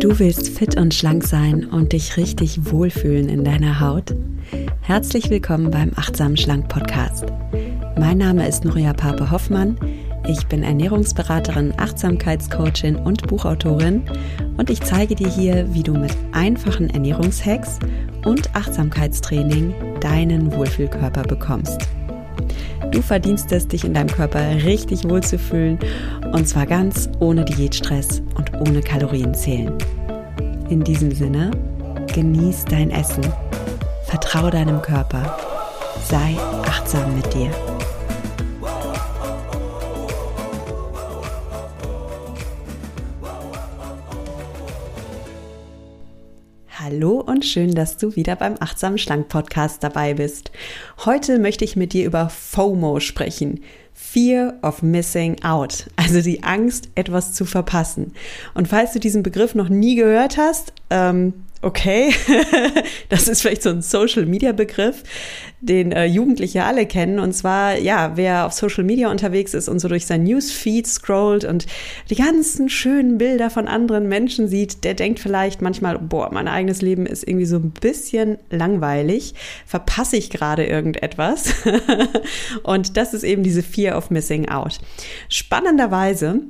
Du willst fit und schlank sein und dich richtig wohlfühlen in deiner Haut? Herzlich willkommen beim Achtsam Schlank Podcast. Mein Name ist Nuria Pape Hoffmann. Ich bin Ernährungsberaterin, Achtsamkeitscoachin und Buchautorin und ich zeige dir hier, wie du mit einfachen Ernährungshacks und Achtsamkeitstraining deinen Wohlfühlkörper bekommst. Du verdienst es, dich in deinem Körper richtig wohlzufühlen und zwar ganz ohne Diätstress und ohne Kalorienzählen. In diesem Sinne, genieß dein Essen, vertraue deinem Körper, sei achtsam mit dir. Hallo und schön, dass du wieder beim Achtsam Schlank Podcast dabei bist. Heute möchte ich mit dir über FOMO sprechen. Fear of Missing Out, also die Angst, etwas zu verpassen. Und falls du diesen Begriff noch nie gehört hast, ähm, okay, das ist vielleicht so ein Social-Media-Begriff, den äh, Jugendliche alle kennen. Und zwar, ja, wer auf Social Media unterwegs ist und so durch sein Newsfeed scrollt und die ganzen schönen Bilder von anderen Menschen sieht, der denkt vielleicht manchmal, boah, mein eigenes Leben ist irgendwie so ein bisschen langweilig. Verpasse ich gerade irgendetwas? und das ist eben diese Fear of Missing Out. Spannenderweise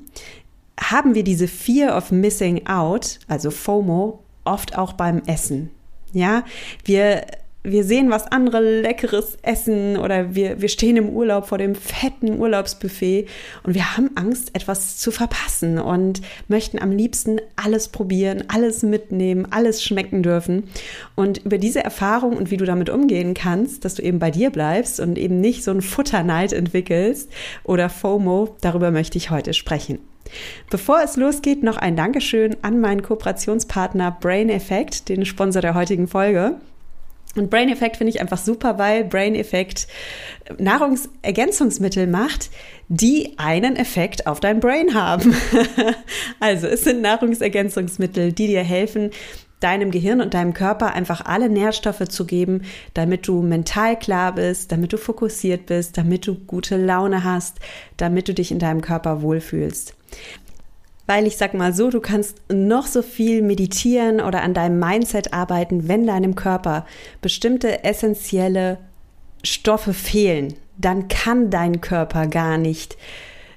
haben wir diese Fear of Missing Out, also FOMO, oft auch beim Essen. Ja, wir wir sehen was andere leckeres essen oder wir, wir stehen im Urlaub vor dem fetten Urlaubsbuffet und wir haben Angst, etwas zu verpassen und möchten am liebsten alles probieren, alles mitnehmen, alles schmecken dürfen. Und über diese Erfahrung und wie du damit umgehen kannst, dass du eben bei dir bleibst und eben nicht so ein Futterneid entwickelst oder FOMO, darüber möchte ich heute sprechen. Bevor es losgeht, noch ein Dankeschön an meinen Kooperationspartner Brain Effect, den Sponsor der heutigen Folge. Und Brain Effect finde ich einfach super, weil Brain Effect Nahrungsergänzungsmittel macht, die einen Effekt auf dein Brain haben. also es sind Nahrungsergänzungsmittel, die dir helfen, deinem Gehirn und deinem Körper einfach alle Nährstoffe zu geben, damit du mental klar bist, damit du fokussiert bist, damit du gute Laune hast, damit du dich in deinem Körper wohlfühlst. Weil ich sag mal so, du kannst noch so viel meditieren oder an deinem Mindset arbeiten, wenn deinem Körper bestimmte essentielle Stoffe fehlen, dann kann dein Körper gar nicht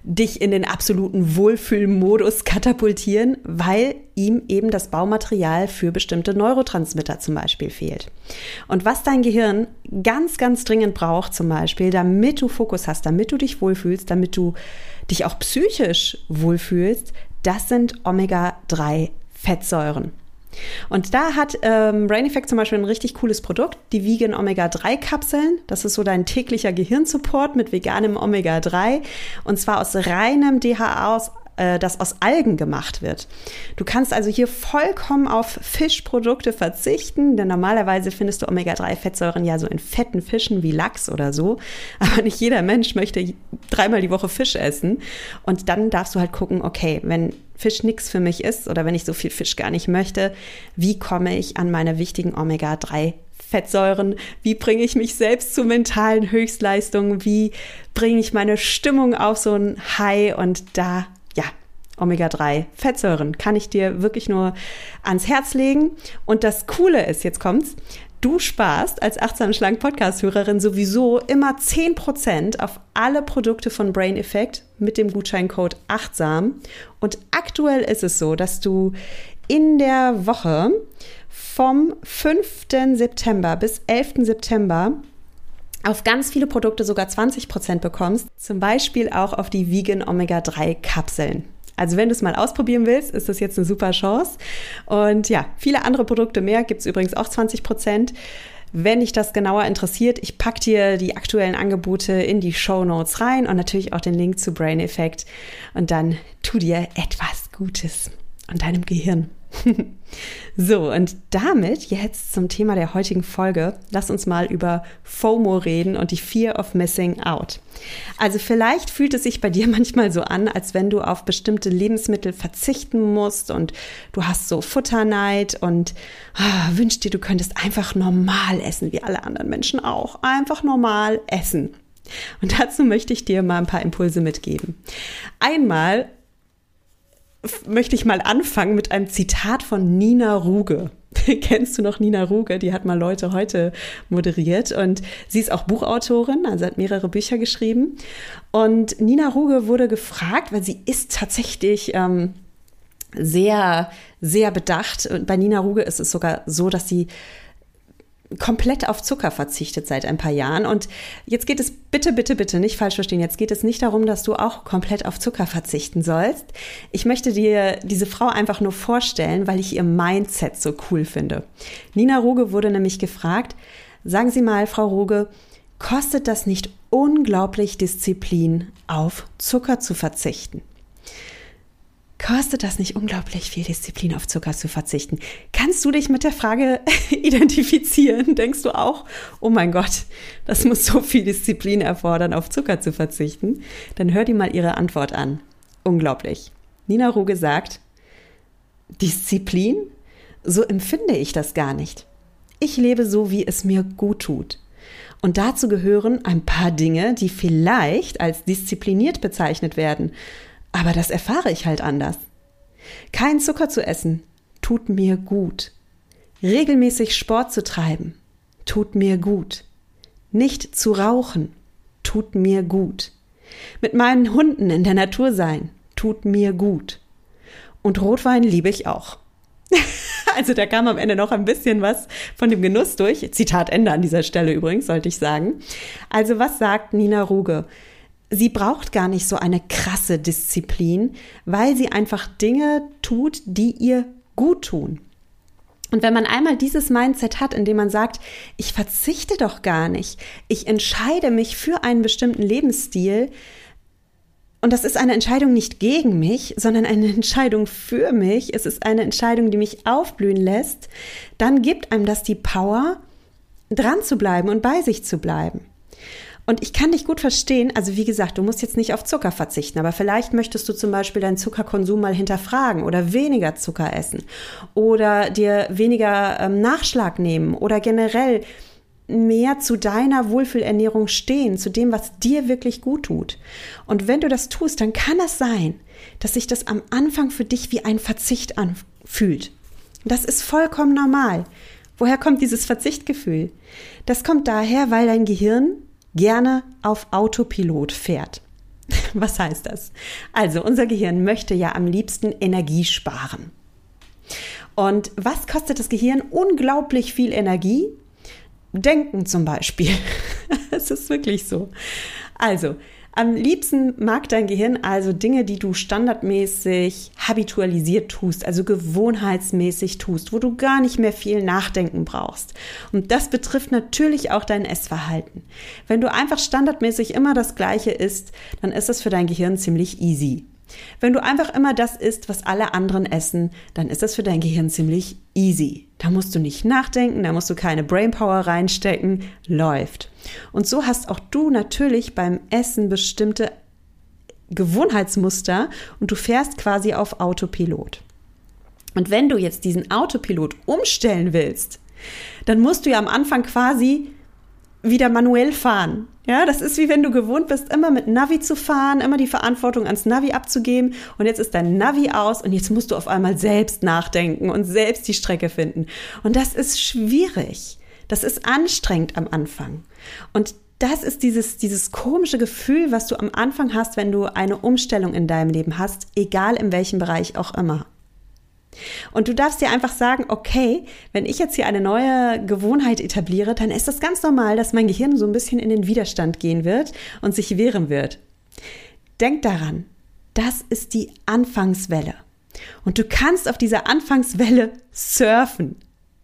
dich in den absoluten Wohlfühlmodus katapultieren, weil ihm eben das Baumaterial für bestimmte Neurotransmitter zum Beispiel fehlt. Und was dein Gehirn ganz, ganz dringend braucht zum Beispiel, damit du Fokus hast, damit du dich wohlfühlst, damit du dich auch psychisch wohlfühlst, das sind Omega-3-Fettsäuren. Und da hat ähm, Brain Effect zum Beispiel ein richtig cooles Produkt, die Vegan Omega-3-Kapseln. Das ist so dein täglicher Gehirnsupport mit veganem Omega-3 und zwar aus reinem DHA aus äh, das aus Algen gemacht wird. Du kannst also hier vollkommen auf Fischprodukte verzichten, denn normalerweise findest du Omega-3-Fettsäuren ja so in fetten Fischen wie Lachs oder so. Aber nicht jeder Mensch möchte dreimal die Woche Fisch essen. Und dann darfst du halt gucken, okay, wenn Fisch nichts für mich ist oder wenn ich so viel Fisch gar nicht möchte, wie komme ich an meine wichtigen Omega-3 Fettsäuren? Wie bringe ich mich selbst zu mentalen Höchstleistungen? Wie bringe ich meine Stimmung auf so ein High? Und da Omega-3 Fettsäuren kann ich dir wirklich nur ans Herz legen. Und das Coole ist, jetzt kommt's, du sparst als achtsam schlank Podcast-Hörerin sowieso immer 10% auf alle Produkte von Brain Effect mit dem Gutscheincode achtsam. Und aktuell ist es so, dass du in der Woche vom 5. September bis 11. September auf ganz viele Produkte sogar 20% bekommst, zum Beispiel auch auf die Vegan Omega-3 Kapseln. Also wenn du es mal ausprobieren willst, ist das jetzt eine super Chance. Und ja, viele andere Produkte mehr gibt es übrigens auch 20 Prozent. Wenn dich das genauer interessiert, ich packe dir die aktuellen Angebote in die Show Notes rein und natürlich auch den Link zu Brain Effect. Und dann tu dir etwas Gutes an deinem Gehirn. so, und damit jetzt zum Thema der heutigen Folge. Lass uns mal über FOMO reden und die Fear of Missing Out. Also vielleicht fühlt es sich bei dir manchmal so an, als wenn du auf bestimmte Lebensmittel verzichten musst und du hast so Futterneid und ah, wünschst dir, du könntest einfach normal essen, wie alle anderen Menschen auch. Einfach normal essen. Und dazu möchte ich dir mal ein paar Impulse mitgeben. Einmal möchte ich mal anfangen mit einem Zitat von Nina Ruge. Kennst du noch Nina Ruge? Die hat mal Leute heute moderiert und sie ist auch Buchautorin, also hat mehrere Bücher geschrieben. Und Nina Ruge wurde gefragt, weil sie ist tatsächlich ähm, sehr, sehr bedacht. Und bei Nina Ruge ist es sogar so, dass sie komplett auf Zucker verzichtet seit ein paar Jahren. Und jetzt geht es bitte, bitte, bitte nicht falsch verstehen. Jetzt geht es nicht darum, dass du auch komplett auf Zucker verzichten sollst. Ich möchte dir diese Frau einfach nur vorstellen, weil ich ihr Mindset so cool finde. Nina Ruge wurde nämlich gefragt, sagen Sie mal, Frau Ruge, kostet das nicht unglaublich Disziplin, auf Zucker zu verzichten? Kostet das nicht unglaublich viel Disziplin, auf Zucker zu verzichten? Kannst du dich mit der Frage identifizieren? Denkst du auch, oh mein Gott, das muss so viel Disziplin erfordern, auf Zucker zu verzichten? Dann hör dir mal ihre Antwort an. Unglaublich. Nina Ruge sagt, Disziplin? So empfinde ich das gar nicht. Ich lebe so, wie es mir gut tut. Und dazu gehören ein paar Dinge, die vielleicht als diszipliniert bezeichnet werden. Aber das erfahre ich halt anders. Kein Zucker zu essen tut mir gut. Regelmäßig Sport zu treiben tut mir gut. Nicht zu rauchen tut mir gut. Mit meinen Hunden in der Natur sein tut mir gut. Und Rotwein liebe ich auch. also da kam am Ende noch ein bisschen was von dem Genuss durch. Zitat Ende an dieser Stelle übrigens, sollte ich sagen. Also was sagt Nina Ruge? Sie braucht gar nicht so eine krasse Disziplin, weil sie einfach Dinge tut, die ihr gut tun. Und wenn man einmal dieses Mindset hat, indem man sagt, ich verzichte doch gar nicht, ich entscheide mich für einen bestimmten Lebensstil, und das ist eine Entscheidung nicht gegen mich, sondern eine Entscheidung für mich. Es ist eine Entscheidung, die mich aufblühen lässt. Dann gibt einem das die Power, dran zu bleiben und bei sich zu bleiben. Und ich kann dich gut verstehen. Also wie gesagt, du musst jetzt nicht auf Zucker verzichten, aber vielleicht möchtest du zum Beispiel deinen Zuckerkonsum mal hinterfragen oder weniger Zucker essen oder dir weniger ähm, Nachschlag nehmen oder generell mehr zu deiner Wohlfühlernährung stehen, zu dem, was dir wirklich gut tut. Und wenn du das tust, dann kann es sein, dass sich das am Anfang für dich wie ein Verzicht anfühlt. Das ist vollkommen normal. Woher kommt dieses Verzichtgefühl? Das kommt daher, weil dein Gehirn gerne auf Autopilot fährt. Was heißt das? Also unser Gehirn möchte ja am liebsten Energie sparen. Und was kostet das Gehirn? Unglaublich viel Energie. Denken zum Beispiel. Es ist wirklich so. Also, am liebsten mag dein Gehirn also Dinge, die du standardmäßig habitualisiert tust, also gewohnheitsmäßig tust, wo du gar nicht mehr viel nachdenken brauchst. Und das betrifft natürlich auch dein Essverhalten. Wenn du einfach standardmäßig immer das Gleiche isst, dann ist das für dein Gehirn ziemlich easy. Wenn du einfach immer das isst, was alle anderen essen, dann ist das für dein Gehirn ziemlich easy. Da musst du nicht nachdenken, da musst du keine Brainpower reinstecken, läuft. Und so hast auch du natürlich beim Essen bestimmte Gewohnheitsmuster und du fährst quasi auf Autopilot. Und wenn du jetzt diesen Autopilot umstellen willst, dann musst du ja am Anfang quasi wieder manuell fahren. Ja, das ist wie wenn du gewohnt bist, immer mit Navi zu fahren, immer die Verantwortung ans Navi abzugeben und jetzt ist dein Navi aus und jetzt musst du auf einmal selbst nachdenken und selbst die Strecke finden. Und das ist schwierig. Das ist anstrengend am Anfang. Und das ist dieses, dieses komische Gefühl, was du am Anfang hast, wenn du eine Umstellung in deinem Leben hast, egal in welchem Bereich auch immer. Und du darfst dir einfach sagen, okay, wenn ich jetzt hier eine neue Gewohnheit etabliere, dann ist das ganz normal, dass mein Gehirn so ein bisschen in den Widerstand gehen wird und sich wehren wird. Denk daran, das ist die Anfangswelle. Und du kannst auf dieser Anfangswelle surfen.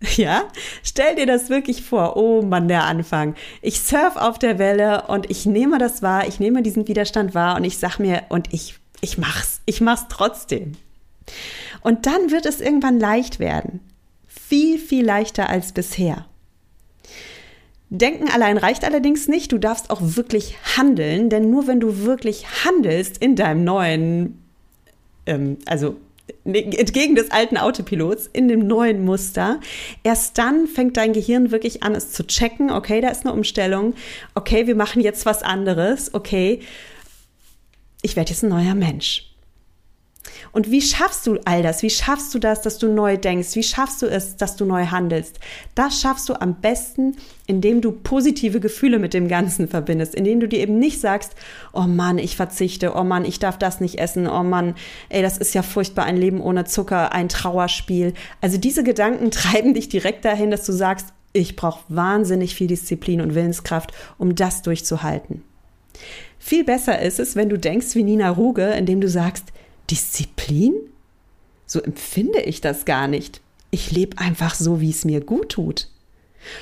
Ja, stell dir das wirklich vor. Oh Mann, der Anfang. Ich surf auf der Welle und ich nehme das wahr, ich nehme diesen Widerstand wahr und ich sag mir, und ich, ich mach's. Ich mach's trotzdem. Und dann wird es irgendwann leicht werden. Viel, viel leichter als bisher. Denken allein reicht allerdings nicht. Du darfst auch wirklich handeln, denn nur wenn du wirklich handelst in deinem neuen, ähm, also entgegen des alten Autopilots, in dem neuen Muster, erst dann fängt dein Gehirn wirklich an, es zu checken. Okay, da ist eine Umstellung. Okay, wir machen jetzt was anderes. Okay, ich werde jetzt ein neuer Mensch. Und wie schaffst du all das? Wie schaffst du das, dass du neu denkst? Wie schaffst du es, dass du neu handelst? Das schaffst du am besten, indem du positive Gefühle mit dem Ganzen verbindest, indem du dir eben nicht sagst, oh Mann, ich verzichte, oh Mann, ich darf das nicht essen, oh Mann, ey, das ist ja furchtbar, ein Leben ohne Zucker, ein Trauerspiel. Also diese Gedanken treiben dich direkt dahin, dass du sagst, ich brauche wahnsinnig viel Disziplin und Willenskraft, um das durchzuhalten. Viel besser ist es, wenn du denkst wie Nina Ruge, indem du sagst, Disziplin? So empfinde ich das gar nicht. Ich lebe einfach so, wie es mir gut tut.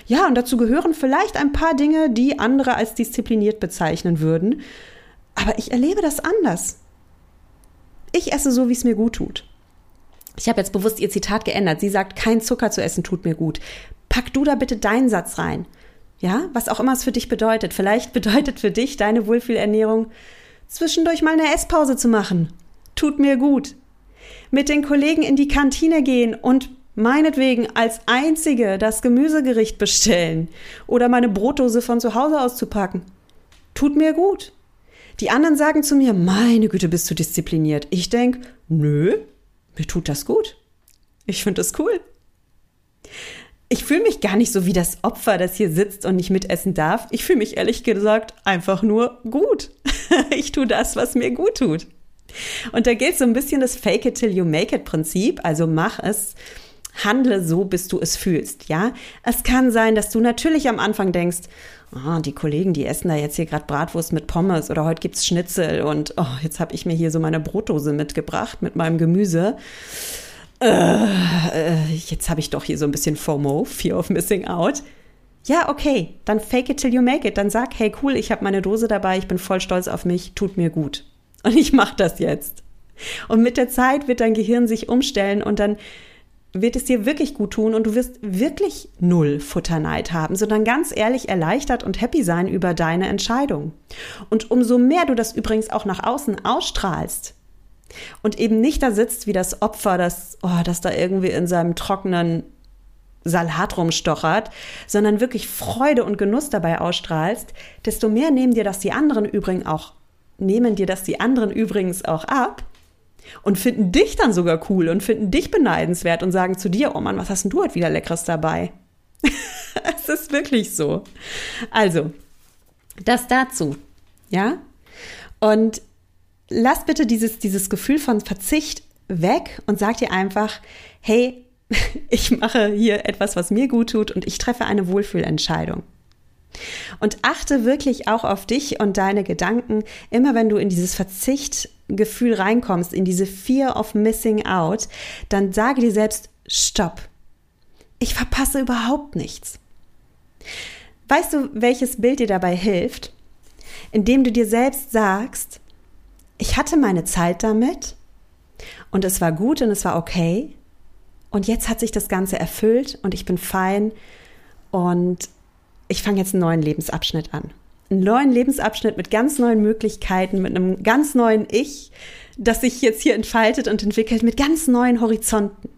Ja, und dazu gehören vielleicht ein paar Dinge, die andere als diszipliniert bezeichnen würden, aber ich erlebe das anders. Ich esse so, wie es mir gut tut. Ich habe jetzt bewusst ihr Zitat geändert. Sie sagt, kein Zucker zu essen tut mir gut. Pack du da bitte deinen Satz rein. Ja, was auch immer es für dich bedeutet. Vielleicht bedeutet für dich deine Wohlfühlernährung, zwischendurch mal eine Esspause zu machen tut mir gut. Mit den Kollegen in die Kantine gehen und meinetwegen als einzige das Gemüsegericht bestellen oder meine Brotdose von zu Hause auszupacken. Tut mir gut. Die anderen sagen zu mir, meine Güte, bist du diszipliniert. Ich denke, nö, mir tut das gut. Ich finde das cool. Ich fühle mich gar nicht so wie das Opfer, das hier sitzt und nicht mitessen darf. Ich fühle mich ehrlich gesagt einfach nur gut. Ich tue das, was mir gut tut. Und da gilt so ein bisschen das Fake it till you make it Prinzip. Also mach es, handle so, bis du es fühlst. Ja, es kann sein, dass du natürlich am Anfang denkst, oh, die Kollegen, die essen da jetzt hier gerade Bratwurst mit Pommes oder heute gibt's Schnitzel und oh, jetzt habe ich mir hier so meine Brotdose mitgebracht mit meinem Gemüse. Äh, äh, jetzt habe ich doch hier so ein bisschen FOMO, Fear of Missing Out. Ja, okay, dann fake it till you make it. Dann sag, hey cool, ich habe meine Dose dabei, ich bin voll stolz auf mich, tut mir gut. Und ich mache das jetzt. Und mit der Zeit wird dein Gehirn sich umstellen und dann wird es dir wirklich gut tun und du wirst wirklich null Futterneid haben, sondern ganz ehrlich erleichtert und happy sein über deine Entscheidung. Und umso mehr du das übrigens auch nach außen ausstrahlst und eben nicht da sitzt wie das Opfer, das, oh, das da irgendwie in seinem trockenen Salat rumstochert, sondern wirklich Freude und Genuss dabei ausstrahlst, desto mehr nehmen dir das die anderen übrigens auch nehmen dir das die anderen übrigens auch ab und finden dich dann sogar cool und finden dich beneidenswert und sagen zu dir, oh Mann, was hast denn du heute wieder Leckeres dabei? es ist wirklich so. Also, das dazu, ja? Und lass bitte dieses, dieses Gefühl von Verzicht weg und sag dir einfach, hey, ich mache hier etwas, was mir gut tut und ich treffe eine Wohlfühlentscheidung. Und achte wirklich auch auf dich und deine Gedanken, immer wenn du in dieses Verzichtgefühl reinkommst, in diese Fear of Missing Out, dann sage dir selbst, stopp. Ich verpasse überhaupt nichts. Weißt du, welches Bild dir dabei hilft? Indem du dir selbst sagst, ich hatte meine Zeit damit und es war gut und es war okay und jetzt hat sich das Ganze erfüllt und ich bin fein und ich fange jetzt einen neuen Lebensabschnitt an. Einen neuen Lebensabschnitt mit ganz neuen Möglichkeiten, mit einem ganz neuen Ich, das sich jetzt hier entfaltet und entwickelt, mit ganz neuen Horizonten.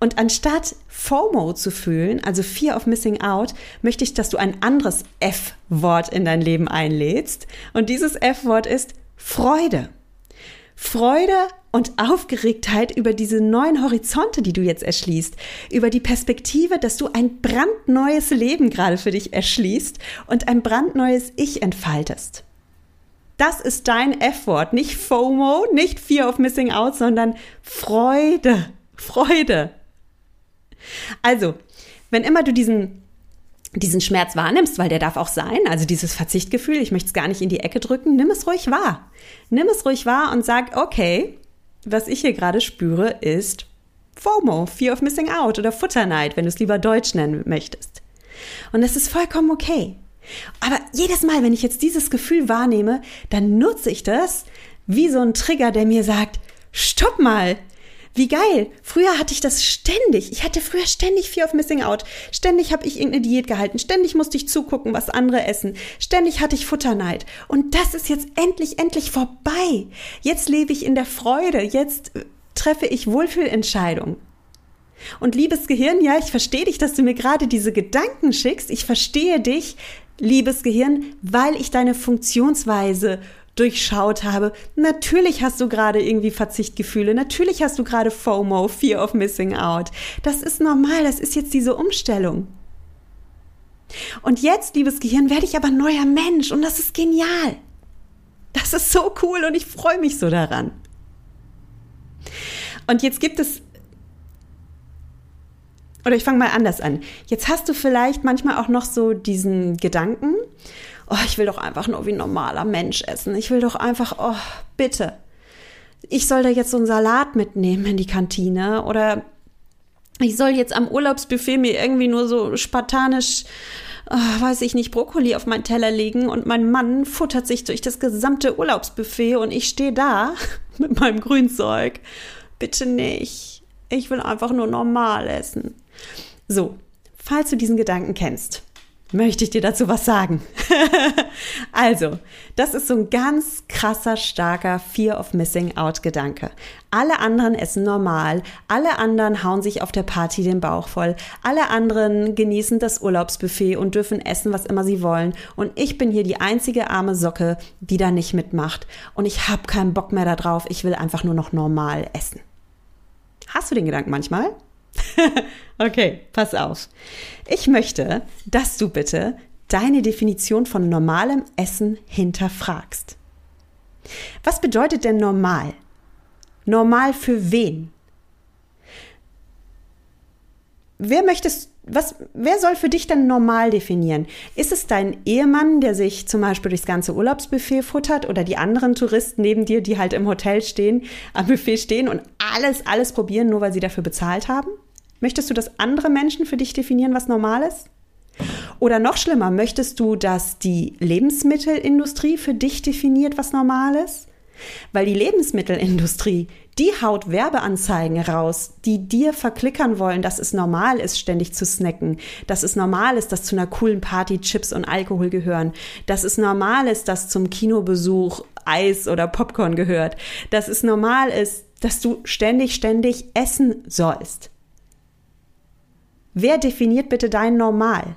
Und anstatt FOMO zu fühlen, also Fear of Missing Out, möchte ich, dass du ein anderes F-Wort in dein Leben einlädst. Und dieses F-Wort ist Freude. Freude und Aufgeregtheit über diese neuen Horizonte, die du jetzt erschließt, über die Perspektive, dass du ein brandneues Leben gerade für dich erschließt und ein brandneues Ich entfaltest. Das ist dein F-Wort, nicht FOMO, nicht Fear of Missing Out, sondern Freude, Freude. Also, wenn immer du diesen diesen Schmerz wahrnimmst, weil der darf auch sein, also dieses Verzichtgefühl, ich möchte es gar nicht in die Ecke drücken, nimm es ruhig wahr. Nimm es ruhig wahr und sag, okay, was ich hier gerade spüre, ist FOMO, Fear of Missing Out oder Futterneid, wenn du es lieber Deutsch nennen möchtest. Und das ist vollkommen okay. Aber jedes Mal, wenn ich jetzt dieses Gefühl wahrnehme, dann nutze ich das wie so ein Trigger, der mir sagt, stopp mal, wie geil. Früher hatte ich das ständig. Ich hatte früher ständig Fear of Missing Out. Ständig habe ich irgendeine Diät gehalten. Ständig musste ich zugucken, was andere essen. Ständig hatte ich Futterneid. Und das ist jetzt endlich, endlich vorbei. Jetzt lebe ich in der Freude. Jetzt treffe ich Wohlfühlentscheidungen. Und liebes Gehirn, ja, ich verstehe dich, dass du mir gerade diese Gedanken schickst. Ich verstehe dich, liebes Gehirn, weil ich deine Funktionsweise durchschaut habe. Natürlich hast du gerade irgendwie Verzichtgefühle, natürlich hast du gerade FOMO, Fear of Missing Out. Das ist normal, das ist jetzt diese Umstellung. Und jetzt, liebes Gehirn, werde ich aber neuer Mensch und das ist genial. Das ist so cool und ich freue mich so daran. Und jetzt gibt es oder ich fange mal anders an. Jetzt hast du vielleicht manchmal auch noch so diesen Gedanken, oh, ich will doch einfach nur wie ein normaler Mensch essen. Ich will doch einfach, oh, bitte. Ich soll da jetzt so einen Salat mitnehmen in die Kantine oder ich soll jetzt am Urlaubsbuffet mir irgendwie nur so spartanisch, oh, weiß ich nicht, Brokkoli auf meinen Teller legen und mein Mann futtert sich durch das gesamte Urlaubsbuffet und ich stehe da mit meinem Grünzeug. Bitte nicht. Ich will einfach nur normal essen. So, falls du diesen Gedanken kennst, möchte ich dir dazu was sagen. also, das ist so ein ganz krasser, starker Fear of Missing Out Gedanke. Alle anderen essen normal, alle anderen hauen sich auf der Party den Bauch voll, alle anderen genießen das Urlaubsbuffet und dürfen essen, was immer sie wollen. Und ich bin hier die einzige arme Socke, die da nicht mitmacht. Und ich habe keinen Bock mehr darauf, ich will einfach nur noch normal essen. Hast du den Gedanken manchmal? okay, pass auf. Ich möchte, dass du bitte deine Definition von normalem Essen hinterfragst. Was bedeutet denn normal? Normal für wen? Wer möchtest, was, wer soll für dich denn normal definieren? Ist es dein Ehemann, der sich zum Beispiel durchs ganze Urlaubsbuffet futtert oder die anderen Touristen neben dir, die halt im Hotel stehen, am Buffet stehen und alles, alles probieren, nur weil sie dafür bezahlt haben? Möchtest du, dass andere Menschen für dich definieren, was normal ist? Oder noch schlimmer, möchtest du, dass die Lebensmittelindustrie für dich definiert, was normal ist? Weil die Lebensmittelindustrie, die haut Werbeanzeigen raus, die dir verklickern wollen, dass es normal ist, ständig zu snacken, dass es normal ist, dass zu einer coolen Party Chips und Alkohol gehören, dass es normal ist, dass zum Kinobesuch Eis oder Popcorn gehört, dass es normal ist, dass du ständig, ständig essen sollst. Wer definiert bitte dein Normal?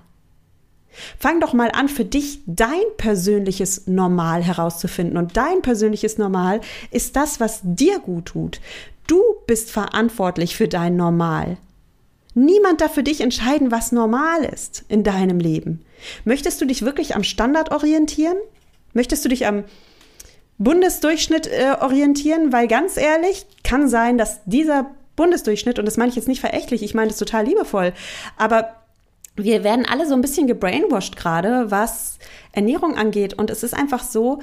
Fang doch mal an, für dich dein persönliches Normal herauszufinden. Und dein persönliches Normal ist das, was dir gut tut. Du bist verantwortlich für dein Normal. Niemand darf für dich entscheiden, was normal ist in deinem Leben. Möchtest du dich wirklich am Standard orientieren? Möchtest du dich am Bundesdurchschnitt äh, orientieren? Weil ganz ehrlich, kann sein, dass dieser Bundesdurchschnitt, und das meine ich jetzt nicht verächtlich, ich meine das total liebevoll, aber wir werden alle so ein bisschen gebrainwashed gerade, was Ernährung angeht. Und es ist einfach so,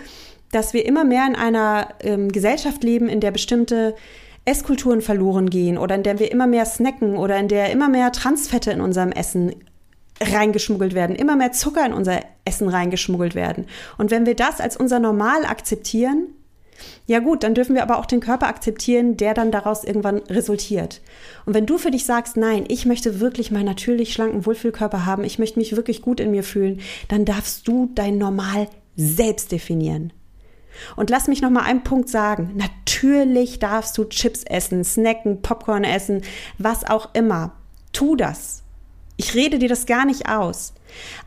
dass wir immer mehr in einer ähm, Gesellschaft leben, in der bestimmte Esskulturen verloren gehen oder in der wir immer mehr snacken oder in der immer mehr Transfette in unserem Essen reingeschmuggelt werden, immer mehr Zucker in unser Essen reingeschmuggelt werden. Und wenn wir das als unser Normal akzeptieren, ja gut, dann dürfen wir aber auch den Körper akzeptieren, der dann daraus irgendwann resultiert. Und wenn du für dich sagst, nein, ich möchte wirklich meinen natürlich schlanken Wohlfühlkörper haben, ich möchte mich wirklich gut in mir fühlen, dann darfst du dein Normal selbst definieren. Und lass mich noch mal einen Punkt sagen. Natürlich darfst du Chips essen, snacken, Popcorn essen, was auch immer. Tu das. Ich rede dir das gar nicht aus.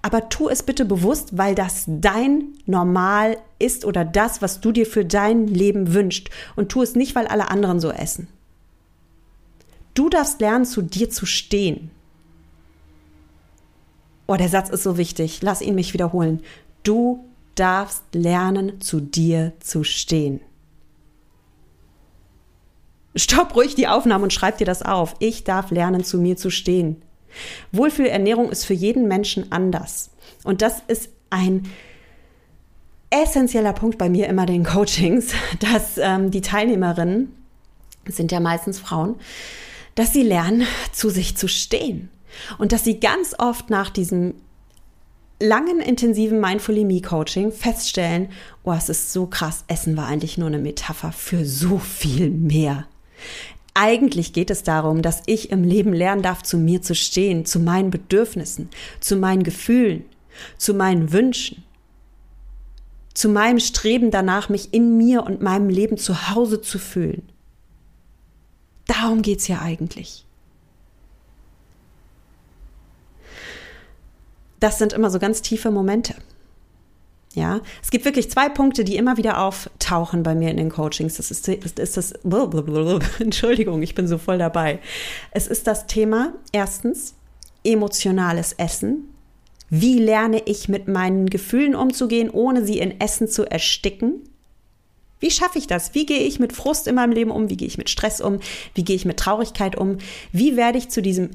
Aber tu es bitte bewusst, weil das dein Normal ist oder das, was du dir für dein Leben wünschst. Und tu es nicht, weil alle anderen so essen. Du darfst lernen, zu dir zu stehen. Oh, der Satz ist so wichtig. Lass ihn mich wiederholen. Du darfst lernen, zu dir zu stehen. Stopp ruhig die Aufnahme und schreib dir das auf. Ich darf lernen, zu mir zu stehen. Wohlfühlernährung ist für jeden Menschen anders. Und das ist ein essentieller Punkt bei mir immer den Coachings, dass ähm, die Teilnehmerinnen, sind ja meistens Frauen, dass sie lernen, zu sich zu stehen. Und dass sie ganz oft nach diesem langen, intensiven Mindfully-Me-Coaching feststellen, oh, es ist so krass, Essen war eigentlich nur eine Metapher für so viel mehr. Eigentlich geht es darum, dass ich im Leben lernen darf, zu mir zu stehen, zu meinen Bedürfnissen, zu meinen Gefühlen, zu meinen Wünschen, zu meinem Streben danach, mich in mir und meinem Leben zu Hause zu fühlen. Darum geht es ja eigentlich. Das sind immer so ganz tiefe Momente. Ja, es gibt wirklich zwei Punkte, die immer wieder auftauchen bei mir in den Coachings. Das ist, ist, ist das, Entschuldigung, ich bin so voll dabei. Es ist das Thema, erstens, emotionales Essen. Wie lerne ich mit meinen Gefühlen umzugehen, ohne sie in Essen zu ersticken? Wie schaffe ich das? Wie gehe ich mit Frust in meinem Leben um? Wie gehe ich mit Stress um? Wie gehe ich mit Traurigkeit um? Wie werde ich zu diesem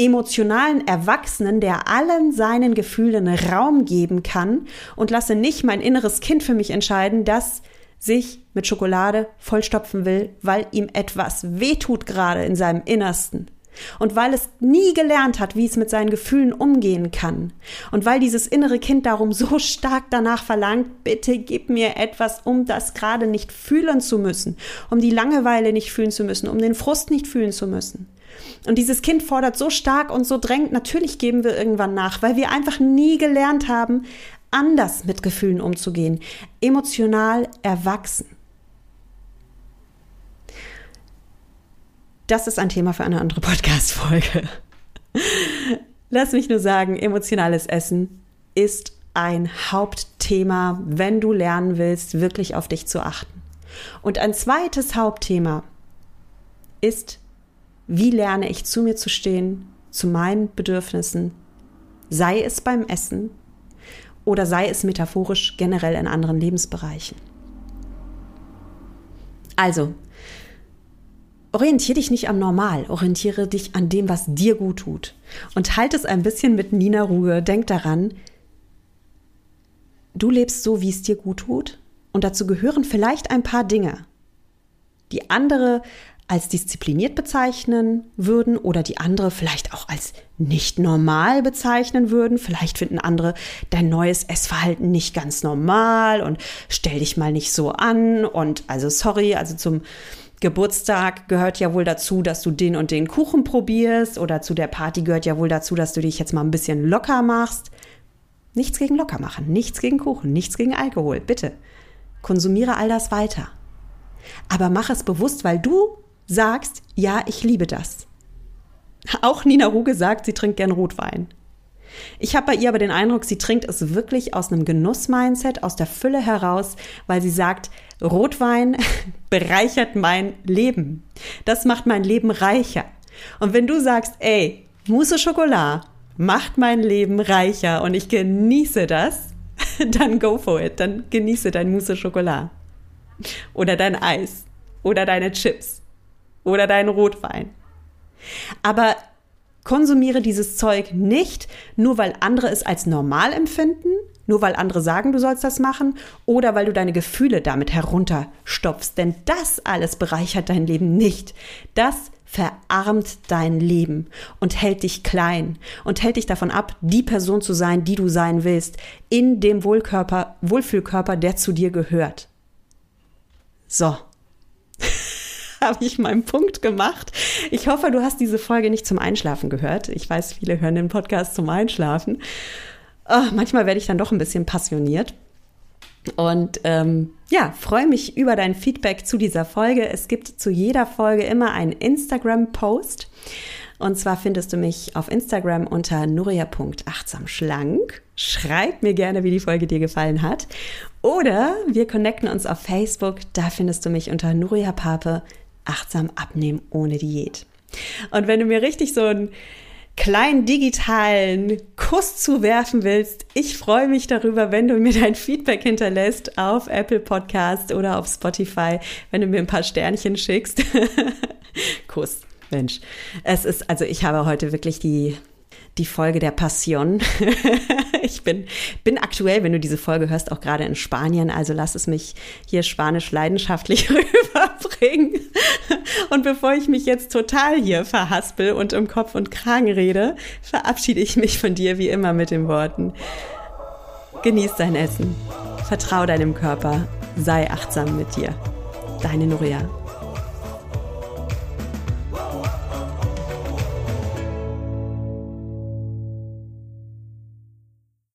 emotionalen Erwachsenen, der allen seinen Gefühlen Raum geben kann und lasse nicht mein inneres Kind für mich entscheiden, das sich mit Schokolade vollstopfen will, weil ihm etwas wehtut gerade in seinem Innersten. Und weil es nie gelernt hat, wie es mit seinen Gefühlen umgehen kann. Und weil dieses innere Kind darum so stark danach verlangt, bitte gib mir etwas, um das gerade nicht fühlen zu müssen, um die Langeweile nicht fühlen zu müssen, um den Frust nicht fühlen zu müssen. Und dieses Kind fordert so stark und so drängt, natürlich geben wir irgendwann nach, weil wir einfach nie gelernt haben, anders mit Gefühlen umzugehen, emotional erwachsen. Das ist ein Thema für eine andere Podcast-Folge. Lass mich nur sagen, emotionales Essen ist ein Hauptthema, wenn du lernen willst, wirklich auf dich zu achten. Und ein zweites Hauptthema ist wie lerne ich zu mir zu stehen, zu meinen Bedürfnissen, sei es beim Essen oder sei es metaphorisch generell in anderen Lebensbereichen. Also, orientiere dich nicht am Normal, orientiere dich an dem, was dir gut tut. Und halt es ein bisschen mit Nina Ruhe. Denk daran, du lebst so, wie es dir gut tut. Und dazu gehören vielleicht ein paar Dinge, die andere als diszipliniert bezeichnen würden oder die andere vielleicht auch als nicht normal bezeichnen würden. Vielleicht finden andere dein neues Essverhalten nicht ganz normal und stell dich mal nicht so an und also sorry, also zum Geburtstag gehört ja wohl dazu, dass du den und den Kuchen probierst oder zu der Party gehört ja wohl dazu, dass du dich jetzt mal ein bisschen locker machst. Nichts gegen locker machen, nichts gegen Kuchen, nichts gegen Alkohol, bitte. Konsumiere all das weiter. Aber mach es bewusst, weil du sagst, ja, ich liebe das. Auch Nina Ruge sagt, sie trinkt gern Rotwein. Ich habe bei ihr aber den Eindruck, sie trinkt es wirklich aus einem Genuss-Mindset, aus der Fülle heraus, weil sie sagt, Rotwein bereichert mein Leben. Das macht mein Leben reicher. Und wenn du sagst, ey, Mousse Schokolade macht mein Leben reicher und ich genieße das, dann go for it. Dann genieße dein Mousse Schokolade. Oder dein Eis. Oder deine Chips oder deinen Rotwein. Aber konsumiere dieses Zeug nicht, nur weil andere es als normal empfinden, nur weil andere sagen, du sollst das machen oder weil du deine Gefühle damit herunterstopfst. Denn das alles bereichert dein Leben nicht. Das verarmt dein Leben und hält dich klein und hält dich davon ab, die Person zu sein, die du sein willst, in dem Wohlkörper, Wohlfühlkörper, der zu dir gehört. So. habe ich meinen Punkt gemacht. Ich hoffe, du hast diese Folge nicht zum Einschlafen gehört. Ich weiß, viele hören den Podcast zum Einschlafen. Oh, manchmal werde ich dann doch ein bisschen passioniert. Und ähm, ja, freue mich über dein Feedback zu dieser Folge. Es gibt zu jeder Folge immer einen Instagram-Post. Und zwar findest du mich auf Instagram unter nuria.achtsamschlank. Schreib mir gerne, wie die Folge dir gefallen hat. Oder wir connecten uns auf Facebook. Da findest du mich unter Nuria Pape achtsam abnehmen ohne Diät. Und wenn du mir richtig so einen kleinen digitalen Kuss zuwerfen willst, ich freue mich darüber, wenn du mir dein Feedback hinterlässt auf Apple Podcast oder auf Spotify, wenn du mir ein paar Sternchen schickst. Kuss. Mensch, es ist, also ich habe heute wirklich die die Folge der Passion. ich bin, bin aktuell, wenn du diese Folge hörst, auch gerade in Spanien, also lass es mich hier spanisch leidenschaftlich rüberbringen. Und bevor ich mich jetzt total hier verhaspel und im Kopf und Kragen rede, verabschiede ich mich von dir wie immer mit den Worten. Genieß dein Essen, vertrau deinem Körper, sei achtsam mit dir. Deine Nuria.